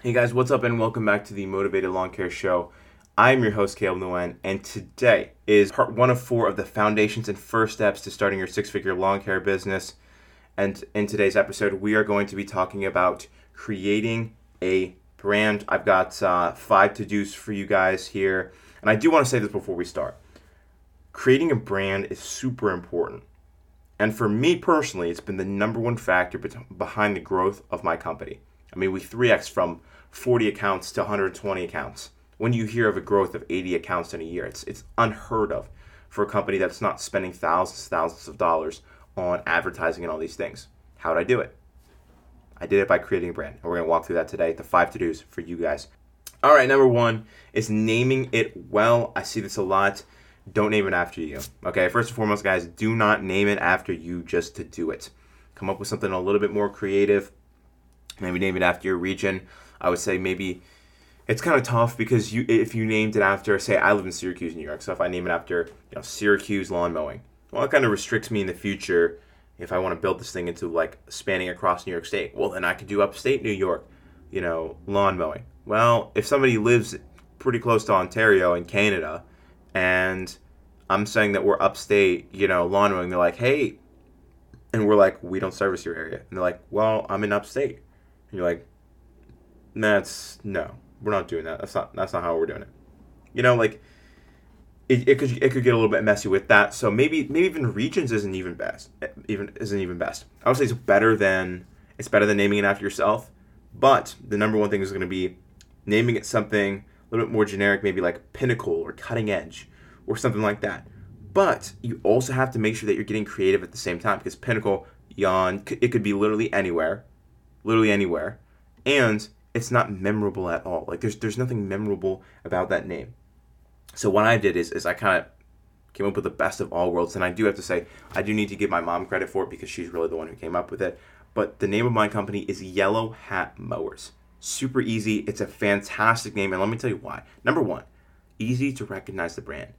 Hey guys, what's up, and welcome back to the Mowtivated Lawn Care Show. I'm your host, Caleb Nguyen, and today is part one of four of the foundations and first steps to starting your six figure lawn care business. And in today's episode, we are going to be talking about creating a brand. I've got uh, five to dos for you guys here. And I do want to say this before we start creating a brand is super important. And for me personally, it's been the number one factor behind the growth of my company. I mean, we 3x from 40 accounts to 120 accounts. When you hear of a growth of 80 accounts in a year, it's, it's unheard of for a company that's not spending thousands thousands of dollars on advertising and all these things. How did I do it? I did it by creating a brand. And we're going to walk through that today. The five to dos for you guys. All right, number one is naming it well. I see this a lot. Don't name it after you. Okay, first and foremost, guys, do not name it after you just to do it. Come up with something a little bit more creative maybe name it after your region. I would say maybe it's kind of tough because you if you named it after say I live in Syracuse, New York, so if I name it after you know Syracuse lawn mowing, well, it kind of restricts me in the future if I want to build this thing into like spanning across New York State. Well, then I could do upstate New York, you know, lawn mowing. Well, if somebody lives pretty close to Ontario in Canada, and I'm saying that we're upstate, you know, lawn mowing, they're like, hey, and we're like, we don't service your area, and they're like, well, I'm in upstate and you're like, that's no, we're not doing that. That's not that's not how we're doing it. You know, like it, it could it could get a little bit messy with that. So maybe maybe even regions isn't even best. Even isn't even best. I would say it's better than it's better than naming it after yourself. But the number one thing is going to be naming it something a little bit more generic, maybe like pinnacle or cutting edge or something like that. But you also have to make sure that you're getting creative at the same time because pinnacle, yawn, it could be literally anywhere literally anywhere, and it's not memorable at all. Like there's there's nothing memorable about that name. So what I did is is I kind of came up with the best of all worlds, and I do have to say I do need to give my mom credit for it because she's really the one who came up with it. But the name of my company is Yellow Hat Mowers. Super easy. It's a fantastic name, and let me tell you why. Number one, easy to recognize the brand.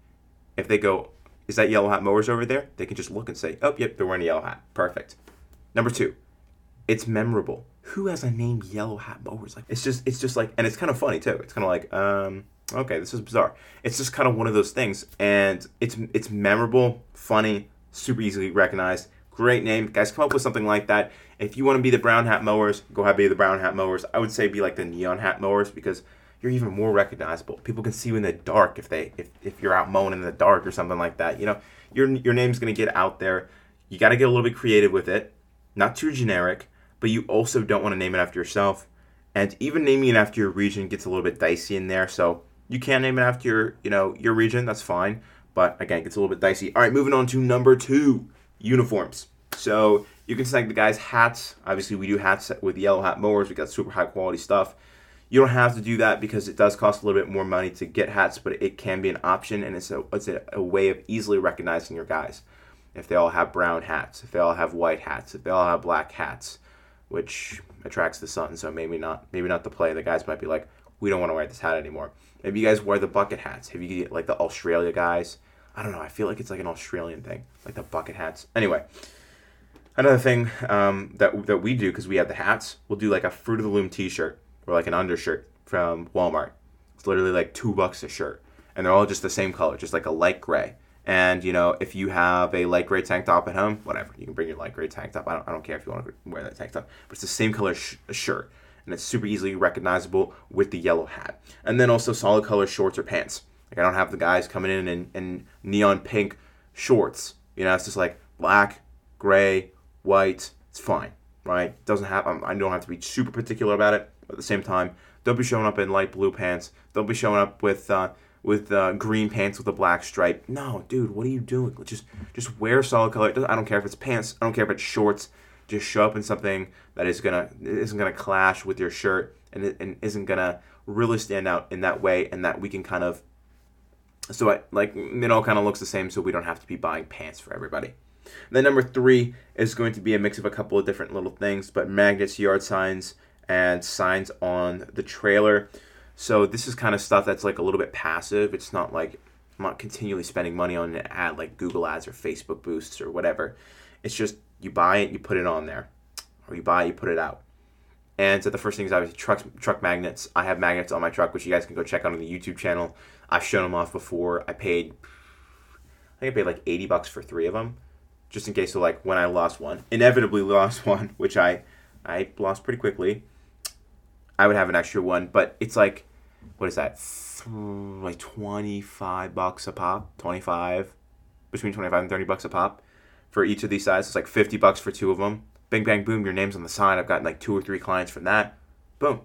If they go, is that Yellow Hat Mowers over there? They can just look and say, oh, yep, they're wearing a yellow hat. Perfect. Number two, it's memorable who has a name Yellow Hat Mowers? Like it's just it's just like and it's kind of funny too. It's kind of like um okay, this is bizarre. It's just kind of one of those things, and it's it's memorable, funny, super easily recognized. Great name, guys. Come up with something like that. If you want to be the brown hat mowers, go ahead be the brown hat mowers. I would say be like the neon hat mowers because you're even more recognizable. People can see you in the dark if they if, if you're out mowing in the dark or something like that. You know, your your name's gonna get out there. You got to get a little bit creative with it, not too generic but you also don't want to name it after yourself. And even naming it after your region gets a little bit dicey in there. So you can name it after your, you know, your region. That's fine. But again, it gets a little bit dicey. All right, moving on to number two, uniforms. So you can select the guys' hats. Obviously, we do hats with yellow hat mowers. We got super high quality stuff. You don't have to do that because it does cost a little bit more money to get hats, but it can be an option, and it's a it's a, a way of easily recognizing your guys. If they all have brown hats, if they all have white hats, if they all have black hats, which attracts the sun. So maybe not maybe not the play. The guys might be like, we don't want to wear this hat anymore. Maybe you guys wear the bucket hats. Have you like the Australia guys? I don't know. I feel like it's like an Australian thing, like the bucket hats. Anyway, another thing um, that that we do because we have the hats, we'll do like a Fruit of the Loom T-shirt or like an undershirt from Walmart. It's literally like two bucks a shirt, and they're all just the same color, just like a light gray. And you know, if you have a light gray tank top at home, whatever, you can bring your light gray tank top. I don't, I don't care if you want to wear that tank top, but it's the same color sh- shirt, and it's super easily recognizable with the yellow hat. And then also solid color shorts or pants. Like I don't have the guys coming in in, in neon pink shorts. You know, it's just like black, gray, white. It's fine, right? Doesn't have. I don't have to be super particular about it. But at the same time, don't be showing up in light blue pants. Don't be showing up with. Uh, with uh, green pants with a black stripe. No, dude, what are you doing? Just just wear solid color. I don't care if it's pants. I don't care if it's shorts. Just show up in something that is gonna isn't gonna clash with your shirt and, and isn't gonna really stand out in that way, and that we can kind of so I, like it all kind of looks the same, so we don't have to be buying pants for everybody. then number three is going to be a mix of a couple of different little things, but magnets, yard signs, and signs on the trailer. So this is kind of stuff that's like a little bit passive. It's not like I'm not continually spending money on an ad like Google ads or Facebook boosts or whatever. It's just you buy it, you put it on there, or you buy it, you put it out. And so the first thing is obviously truck truck magnets. I have magnets on my truck, which you guys can go check out on the YouTube channel. I've shown them off before. I paid, I think I paid like eighty bucks for three of them, just in case. So like when I lost one, inevitably lost one, which I I lost pretty quickly. I would have an extra one, but it's like, what is that? Like twenty five bucks a pop, twenty five, between twenty five and thirty bucks a pop, for each of these sizes. It's like fifty bucks for two of them Bing, bang, boom, your name's on the sign. I've gotten like two or three clients from that. Boom.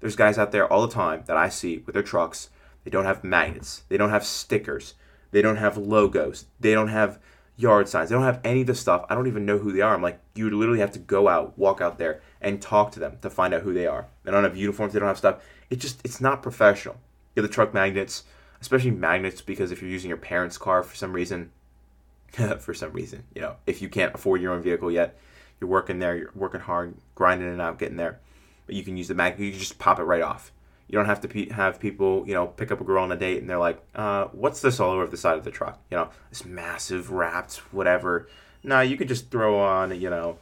There's guys out there all the time that I see with their trucks. They don't have magnets. They don't have stickers. They don't have logos. They don't have yard signs. They don't have any of the stuff. I don't even know who they are. I'm like, you literally have to go out, walk out there, and talk to them to find out who they are. They don't have uniforms. They don't have stuff. It just, it's not professional. You have the truck magnets, especially magnets, because if you're using your parents' car for some reason, for some reason, you know, if you can't afford your own vehicle yet, you're working there, you're working hard, grinding it out, getting there. But you can use the magnet. You can just pop it right off. You don't have to pe- have people, you know, pick up a girl on a date and they're like, uh, "What's this all over the side of the truck?" You know, this massive wrapped whatever. No, you could just throw on, you know,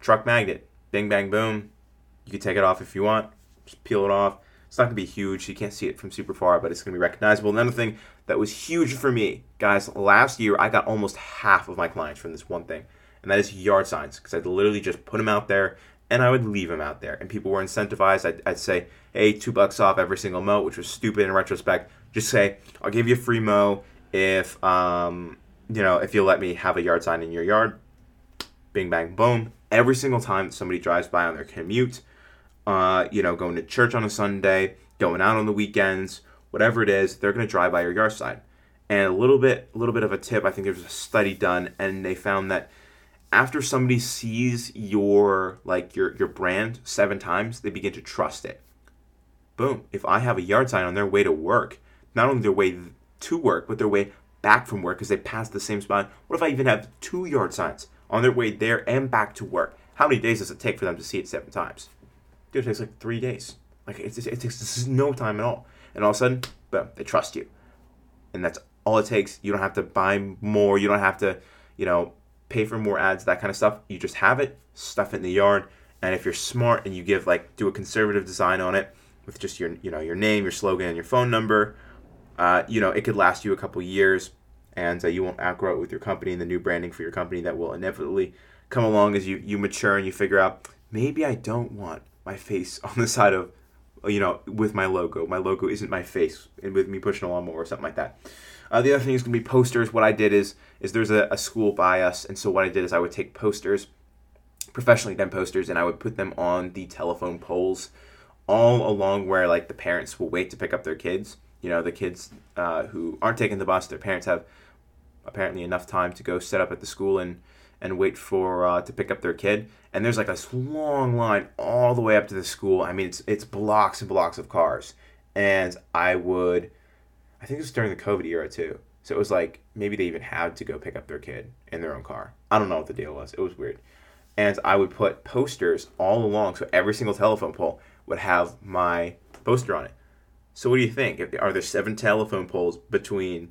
truck magnet. Bing bang boom. You can take it off if you want. Just peel it off. It's not gonna be huge. You can't see it from super far, but it's gonna be recognizable. Another thing that was huge for me, guys. Last year, I got almost half of my clients from this one thing and that is yard signs because I'd literally just put them out there and I would leave them out there. And people were incentivized. I'd, I'd say, hey, two bucks off every single mow, which was stupid in retrospect. Just say, I'll give you a free mow if, um, you know, if you'll let me have a yard sign in your yard. Bing, bang, boom. Every single time somebody drives by on their commute, uh, you know, going to church on a Sunday, going out on the weekends, whatever it is, they're going to drive by your yard sign. And a little bit, a little bit of a tip. I think there was a study done, and they found that after somebody sees your like your your brand seven times, they begin to trust it. Boom. If I have a yard sign on their way to work, not only their way to work, but their way back from work because they pass the same spot. What if I even have two yard signs on their way there and back to work? How many days does it take for them to see it seven times? It takes like three days. Like it, takes no time at all. And all of a sudden, boom, they trust you. And that's all it takes. You don't have to buy more. You don't have to, you know, pay for more ads, that kind of stuff. You just have it, stuff it in the yard, and if you're smart and you give like do a conservative design on it with just your you know your name, your slogan, and your phone number, uh, you know it could last you a couple years, and uh, you won't outgrow it with your company and the new branding for your company that will inevitably come along as you you mature and you figure out maybe I don't want my face on the side of you know with my logo. My logo isn't my face, and with me pushing a lawnmower or something like that. Uh, the other thing is going to be posters. What I did is is there's a, a school by us, and so what I did is I would take posters, professionally done posters, and I would put them on the telephone poles, all along where like the parents will wait to pick up their kids. You know, the kids uh, who aren't taking the bus, their parents have apparently enough time to go set up at the school and and wait for uh, to pick up their kid. And there's like this long line all the way up to the school. I mean, it's it's blocks and blocks of cars. And I would I think it was during the COVID era too. So it was like maybe they even had to go pick up their kid in their own car. I don't know what the deal was. It was weird. And I would put posters all along, so every single telephone pole would have my poster on it. So what do you think? Are there seven telephone poles between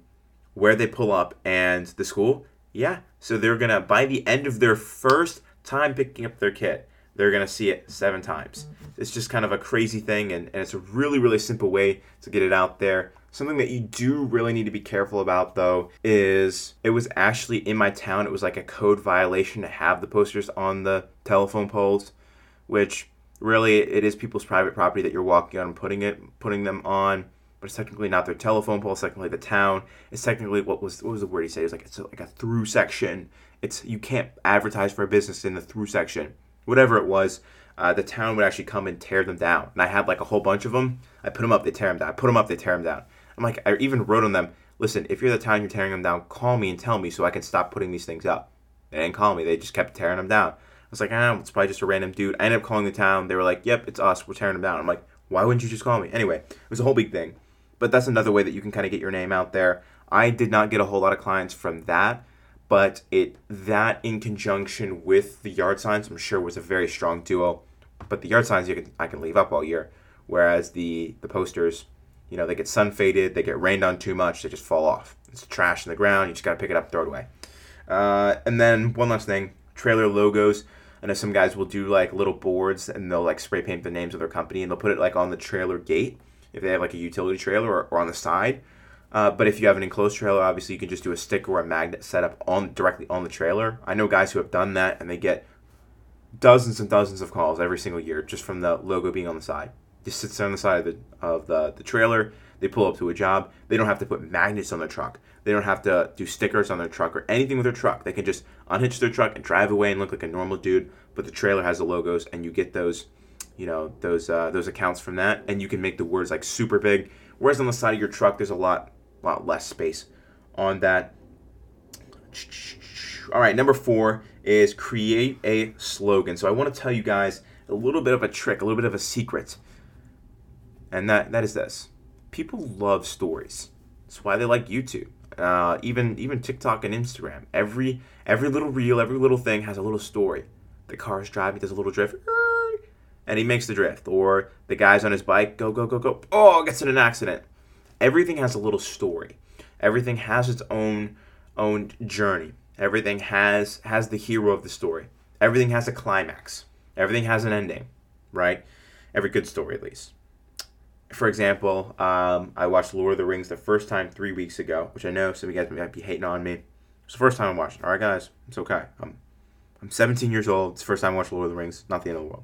where they pull up and the school? Yeah. So they're gonna by the end of their first time picking up their kit, they're gonna see it seven times. It's just kind of a crazy thing, and, and it's a really really simple way to get it out there. Something that you do really need to be careful about though is it was actually in my town, it was like a code violation to have the posters on the telephone poles, which really it is people's private property that you're walking on and putting it putting them on but it's technically not their telephone pole. It's technically the town. It's technically what was what was the word he said? It's like it's like a through section. It's you can't advertise for a business in the through section. Whatever it was, uh, the town would actually come and tear them down. And I had like a whole bunch of them. I put them up, they tear them down. I put them up, they tear them down. I'm like, I even wrote on them, listen, if you're the town, you're tearing them down, call me and tell me so I can stop putting these things up. They didn't call me. They just kept tearing them down. I was like, ah, it's probably just a random dude. I ended up calling the town. They were like, yep, it's us. We're tearing them down. I'm like, why wouldn't you just call me? Anyway, it was a whole big thing. But that's another way that you can kind of get your name out there. I did not get a whole lot of clients from that, but it that in conjunction with the yard signs, I'm sure was a very strong duo. But the yard signs you can I can leave up all year, whereas the the posters you know, they get sun faded, they get rained on too much, they just fall off. It's trash in the ground, you just gotta pick it up, throw it away. Uh, and then one last thing trailer logos. I know some guys will do like little boards and they'll like spray paint the names of their company and they'll put it like on the trailer gate if they have like a utility trailer or, or on the side. Uh, but if you have an enclosed trailer, obviously you can just do a sticker or a magnet setup on directly on the trailer. I know guys who have done that and they get dozens and dozens of calls every single year just from the logo being on the side. Just sits on the side of the of the, the trailer. They pull up to a job. They don't have to put magnets on their truck. They don't have to do stickers on their truck or anything with their truck. They can just unhitch their truck and drive away and look like a normal dude. But the trailer has the logos, and you get those, you know, those uh, those accounts from that, and you can make the words like super big. Whereas on the side of your truck, there's a lot lot less space on that. All right, number four is create a slogan. So I want to tell you guys a little bit of a trick, a little bit of a secret, and that that is this: people love stories. That's why they like YouTube. Uh, even even TikTok and Instagram. Every every little reel, every little thing has a little story. The car is driving, does a little drift, and he makes the drift. Or the guy's on his bike, go go go go, oh, gets in an accident. Everything has a little story. Everything has its own own journey. Everything has has the hero of the story. Everything has a climax. Everything has an ending, right? Every good story, at least. For example, um, I watched Lord of the Rings the first time three weeks ago, which I know some of you guys might be hating on me. It's the first time I'm watching. All right, guys, it's okay. I'm I'm 17 years old. It's the first time I watched Lord of the Rings. Not the end of the world.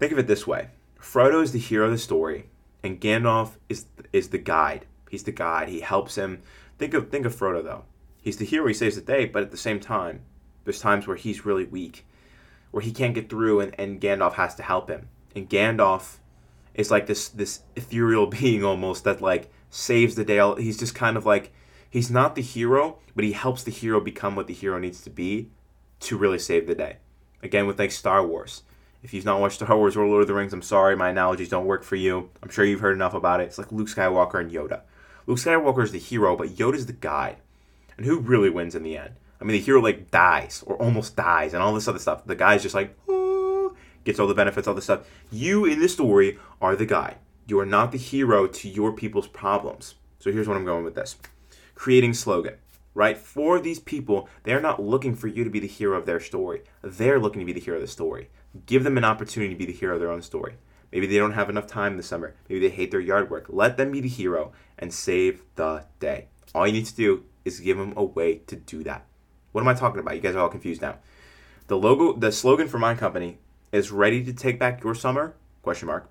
Think of it this way: Frodo is the hero of the story, and Gandalf is is the guide. He's the guide. He helps him. Think of think of Frodo though he's the hero, he saves the day, but at the same time, there's times where he's really weak, where he can't get through and, and Gandalf has to help him. And Gandalf is like this this ethereal being almost that like saves the day. He's just kind of like he's not the hero, but he helps the hero become what the hero needs to be to really save the day. Again with like Star Wars. If you've not watched Star Wars or Lord of the Rings, I'm sorry, my analogies don't work for you. I'm sure you've heard enough about it. It's like Luke Skywalker and Yoda. Luke Skywalker is the hero, but Yoda's the guide. And who really wins in the end? I mean, the hero like dies or almost dies and all this other stuff. The guy's just like, oh, gets all the benefits, all this stuff. You in this story are the guy. You are not the hero to your people's problems. So here's what I'm going with this creating slogan, right? For these people, they're not looking for you to be the hero of their story. They're looking to be the hero of the story. Give them an opportunity to be the hero of their own story. Maybe they don't have enough time this summer. Maybe they hate their yard work. Let them be the hero and save the day. All you need to do is give them a way to do that. What am I talking about? You guys are all confused now. The logo, the slogan for my company is "Ready to take back your summer?" Question mark.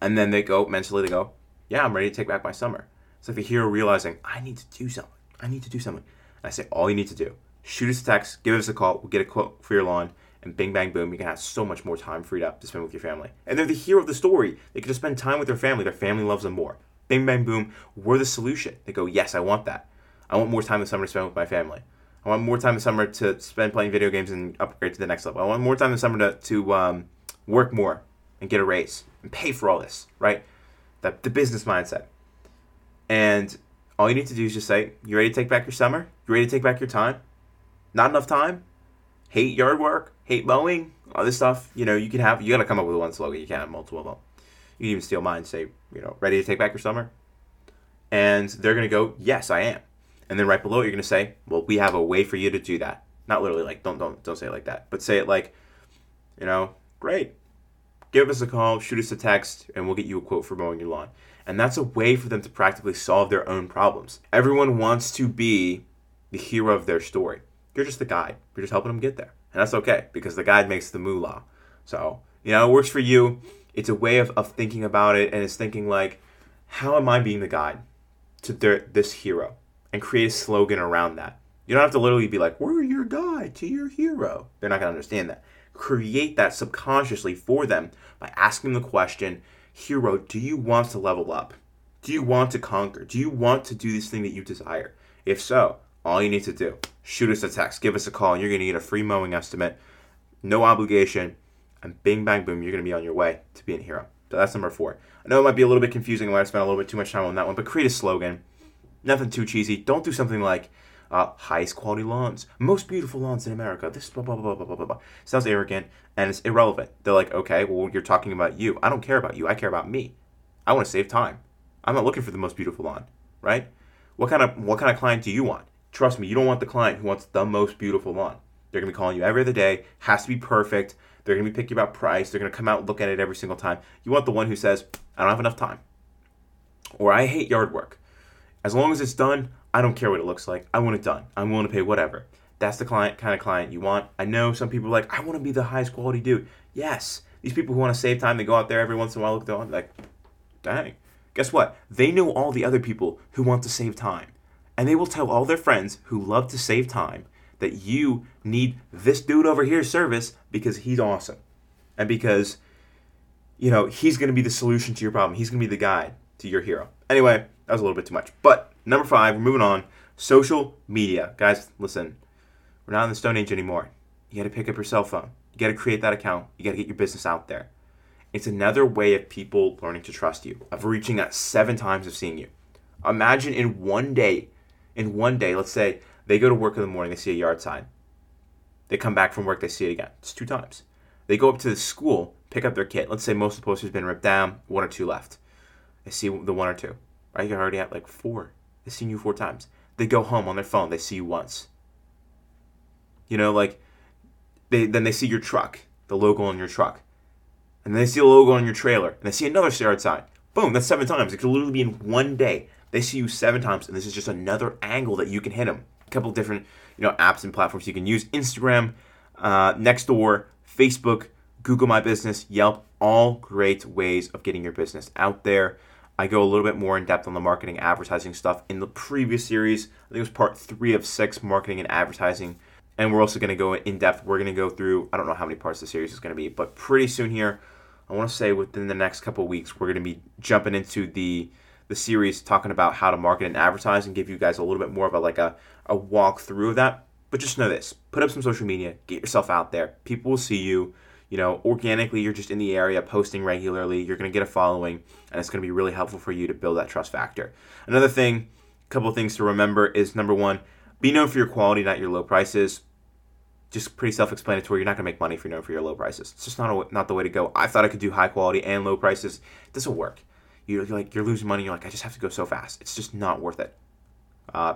And then they go mentally. They go, "Yeah, I'm ready to take back my summer." It's like the hero realizing, "I need to do something. I need to do something." And I say, "All you need to do: shoot us a text, give us a call, we'll get a quote for your lawn, and bing bang boom, you can have so much more time freed up to spend with your family." And they're the hero of the story. They can just spend time with their family. Their family loves them more. Bing bang boom, we're the solution. They go, "Yes, I want that." I want more time this summer to spend with my family. I want more time this summer to spend playing video games and upgrade to the next level. I want more time this summer to, to um, work more and get a raise and pay for all this, right? The, the business mindset. And all you need to do is just say, You ready to take back your summer? You ready to take back your time? Not enough time? Hate yard work? Hate mowing? All this stuff. You know, you can have, you gotta come up with one slogan. You can't have multiple of them. You can even steal mine say, you know, ready to take back your summer? And they're gonna go, Yes, I am. And then right below it, you're going to say, well, we have a way for you to do that. Not literally like, don't, don't, don't say it like that, but say it like, you know, great. Give us a call, shoot us a text, and we'll get you a quote for mowing your lawn. And that's a way for them to practically solve their own problems. Everyone wants to be the hero of their story. You're just the guide. You're just helping them get there. And that's okay because the guide makes the moolah. So, you know, it works for you. It's a way of, of thinking about it, and it's thinking like, how am I being the guide to their, this hero? and create a slogan around that. You don't have to literally be like, we're your guide to your hero. They're not going to understand that. Create that subconsciously for them by asking the question, Hero, do you want to level up? Do you want to conquer? Do you want to do this thing that you desire? If so, all you need to do, shoot us a text, give us a call, and you're going to get a free mowing estimate, no obligation, and bing, bang, boom, you're going to be on your way to being a hero. So that's number four. I know it might be a little bit confusing. I might have spent a little bit too much time on that one, but create a slogan Nothing too cheesy. Don't do something like uh, highest quality lawns, most beautiful lawns in America. This blah blah blah blah blah blah blah. Sounds arrogant and it's irrelevant. They're like, okay, well, you're talking about you. I don't care about you. I care about me. I want to save time. I'm not looking for the most beautiful lawn, right? What kind of what kind of client do you want? Trust me, you don't want the client who wants the most beautiful lawn. They're to be calling you every other day. Has to be perfect. They're to be picky about price. They're to come out look at it every single time. You want the one who says, I don't have enough time. Or I hate yard work. As long as it's done, I don't care what it looks like. I want it done. I'm willing to pay whatever. That's the client kind of client you want. I know some people are like, I want to be the highest quality dude. Yes. These people who want to save time, they go out there every once in a while, look at like, dang. Guess what? They know all the other people who want to save time. And they will tell all their friends who love to save time that you need this dude over here's service because he's awesome. And because, you know, he's going to be the solution to your problem. He's going to be the guide to your hero. Anyway, that was a little bit too much. But number five, we're moving on. Social media. Guys, listen, we're not in the Stone Age anymore. You got to pick up your cell phone. You got to create that account. You got to get your business out there. It's another way of people learning to trust you, of reaching out seven times of seeing you. Imagine in one day, in one day, let's say they go to work in the morning, they see a yard sign. They come back from work, they see it again. It's two times. They go up to the school, pick up their kit. Let's say most of the posters have been ripped down, one or two left. They see the one or two. Right? You're already at like four. They've seen you four times. They go home on their phone, they see you once. You know, like they then they see your truck, the logo on your truck. And then they see the logo on your trailer, and they see another yard sign. Boom, that's seven times. It could literally be in one day. They see you seven times, and this is just another angle that you can hit them. A couple different, you know, apps and platforms you can use: Instagram, uh, Nextdoor, Facebook, Google My Business, Yelp. All great ways of getting your business out there. I go a little bit more in depth on the marketing advertising stuff in the previous series. I think it was part three of six marketing and advertising. And we're also going to go in depth. We're going to go through, I don't know how many parts the series is going to be, but pretty soon here, I want to say within the next couple weeks, we're going to be jumping into the the series talking about how to market and advertise and give you guys a little bit more of a like a, a walkthrough of that. But just know this put up some social media, get yourself out there. People will see you you know, organically, you're just in the area posting regularly, you're going to get a following, and it's going to be really helpful for you to build that trust factor. Another thing, a couple things to remember is number one, be known for your quality, not your low prices. Just pretty self-explanatory. You're not going to make money if you're known for your low prices. It's just not a, not the way to go. I thought I could do high quality and low prices. It doesn't work. You're like you're losing money. You're like I just have to go so fast. It's just not worth it. Uh,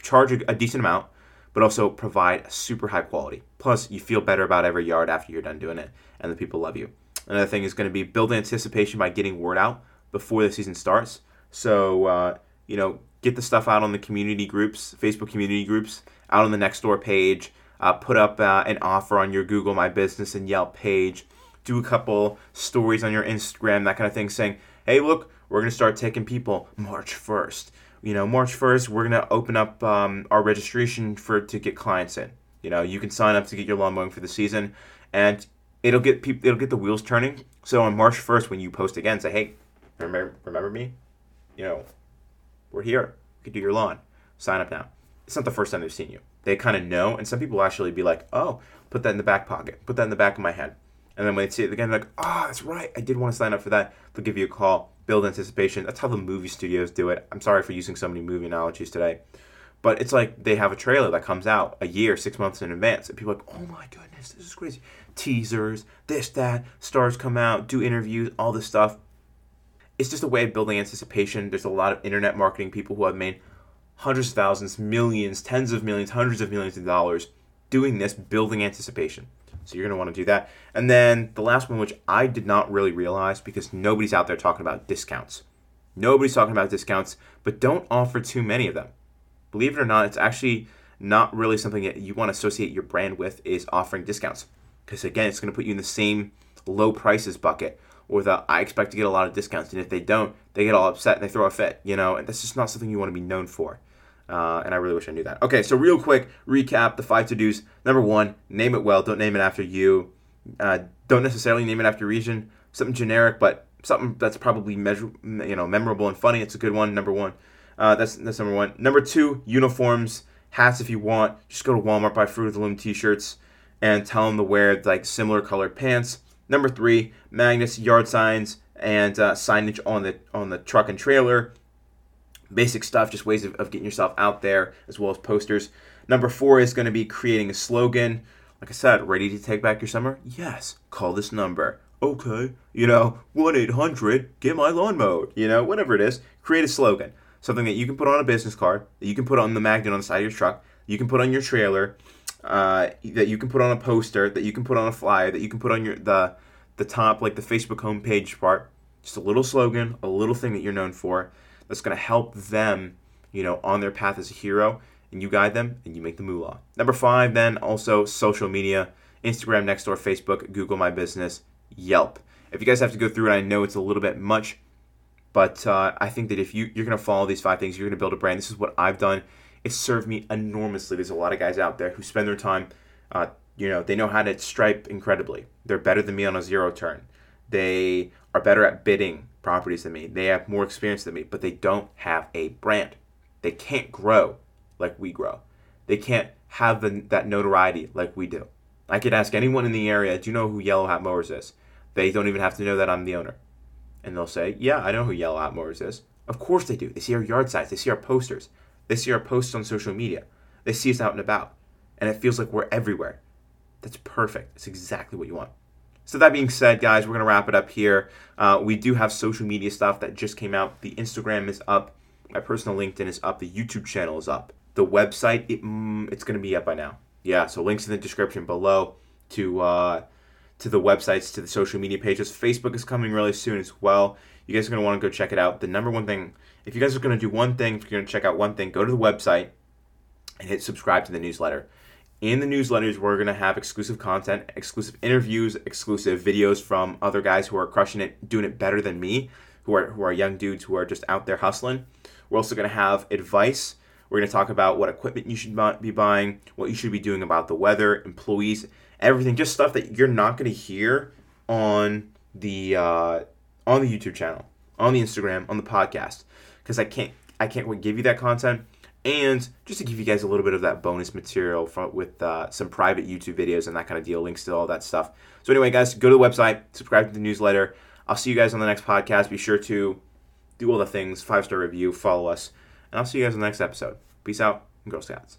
charge a, a decent amount but also provide super high quality. Plus, you feel better about every yard after you're done doing it, and the people love you. Another thing is going to be build anticipation by getting word out before the season starts. So, uh, you know, get the stuff out on the community groups, Facebook community groups, out on the Nextdoor page. Uh, put up uh, an offer on your Google My Business and Yelp page. Do a couple stories on your Instagram, that kind of thing, saying, hey, look, we're going to start taking people March 1st you know, March 1st, we're going to open up um, our registration for to get clients in. You know, you can sign up to get your lawn mowing for the season, and it'll get people, it'll get the wheels turning. So on March 1st, when you post again, say, hey, remember, remember me? You know, we're here. You can do your lawn. Sign up now. It's not the first time they've seen you. They kind of know, and some people actually be like, oh, put that in the back pocket. Put that in the back of my head. And then when they see it again, they're like, oh, that's right. I did want to sign up for that. They'll give you a call build anticipation. That's how the movie studios do it. I'm sorry for using so many movie analogies today. But it's like they have a trailer that comes out a year, six months in advance, and people are like, oh my goodness, this is crazy. Teasers, this, that, stars come out, do interviews, all this stuff. It's just a way of building anticipation. There's a lot of internet marketing people who have made hundreds of thousands, millions, tens of millions, hundreds of millions of dollars doing this, building anticipation. So you're going to want to do that. And then the last one, which I did not really realize because nobody's out there talking about discounts. Nobody's talking about discounts, but don't offer too many of them. Believe it or not, it's actually not really something that you want to associate your brand with is offering discounts. Because again, it's going to put you in the same low prices bucket or the I expect to get a lot of discounts. And if they don't, they get all upset and they throw a fit, you know, and that's just not something you want to be known for. Uh, and I really wish I knew that. Okay, so real quick recap the five to dos. Number one, name it well. Don't name it after you. Uh, don't necessarily name it after region. Something generic, but something that's probably measure, you know, memorable and funny. It's a good one. Number one. Uh, that's that's number one. Number two, uniforms, hats if you want. Just go to Walmart, buy Fruit of the Loom t-shirts, and tell them to wear like similar colored pants. Number three, magnets, yard signs, and uh, signage on the on the truck and trailer basic stuff, just ways of, of getting yourself out there, as well as posters. Number four is going to be creating a slogan. Like I said, ready to take back your summer? Yes. Call this number. Okay. You know, 1 800, get my lawn mowed. You know, whatever it is, create a slogan. Something that you can put on a business card, that you can put on the magnet on the side of your truck, you can put on your trailer, uh, that you can put on a poster, that you can put on a flyer, that you can put on your the the top like the Facebook homepage part. Just a little slogan, a little thing that you're known for that's going to help them, you know, on their path as a hero, and you guide them and you make the moolah. Number five, then also social media, Instagram, Nextdoor, Facebook, Google My Business, Yelp. If you guys have to go through it, I know it's a little bit much, but uh, I think that if you you're going to follow these five things, you're going to build a brand. This is what I've done. It served me enormously. There's a lot of guys out there who spend their time, uh, you know, they know how to stripe incredibly. They're better than me on a zero turn. They are better at bidding properties than me. They have more experience than me, but they don't have a brand. They can't grow like we grow. They can't have the, that notoriety like we do. I could ask anyone in the area, do you know who Yellow Hat Mowers is? They don't even have to know that I'm the owner. And they'll say, yeah, I know who Yellow Hat Mowers is. Of course they do. They see our yard signs. They see our posters. They see our posts on social media. They see us out and about. And it feels like we're everywhere. That's perfect. It's exactly what you want. So that being said, guys, we're gonna wrap it up here. Uh, we do have social media stuff that just came out. The Instagram is up. My personal LinkedIn is up. The YouTube channel is up. The website, it, mm, it's gonna be up by now. Yeah. So links in the description below to uh, to the websites, to the social media pages. Facebook is coming really soon as well. You guys are gonna want to go check it out. The number one thing, if you guys are gonna do one thing, if you're gonna check out one thing, go to the website and hit subscribe to the newsletter in the newsletters, we're going to have exclusive content, exclusive interviews, exclusive videos from other guys who are crushing it, doing it better than me, who are, who are young dudes who are just out there hustling. We're also going to have advice. We're going to talk about what equipment you should be buying, what you should be doing about the weather, employees, everything, just stuff that you're not going to hear on the uh, on the YouTube channel, on the Instagram, on the podcast, because I can't I can't give you that content and just to give you guys a little bit of that bonus material from, with uh, some private YouTube videos and that kind of deal, links to all that stuff. So, anyway, guys, go to the website, subscribe to the newsletter. I'll see you guys on the next podcast. Be sure to do all the things, five star review, follow us, and I'll see you guys in the next episode. Peace out Girl Scouts.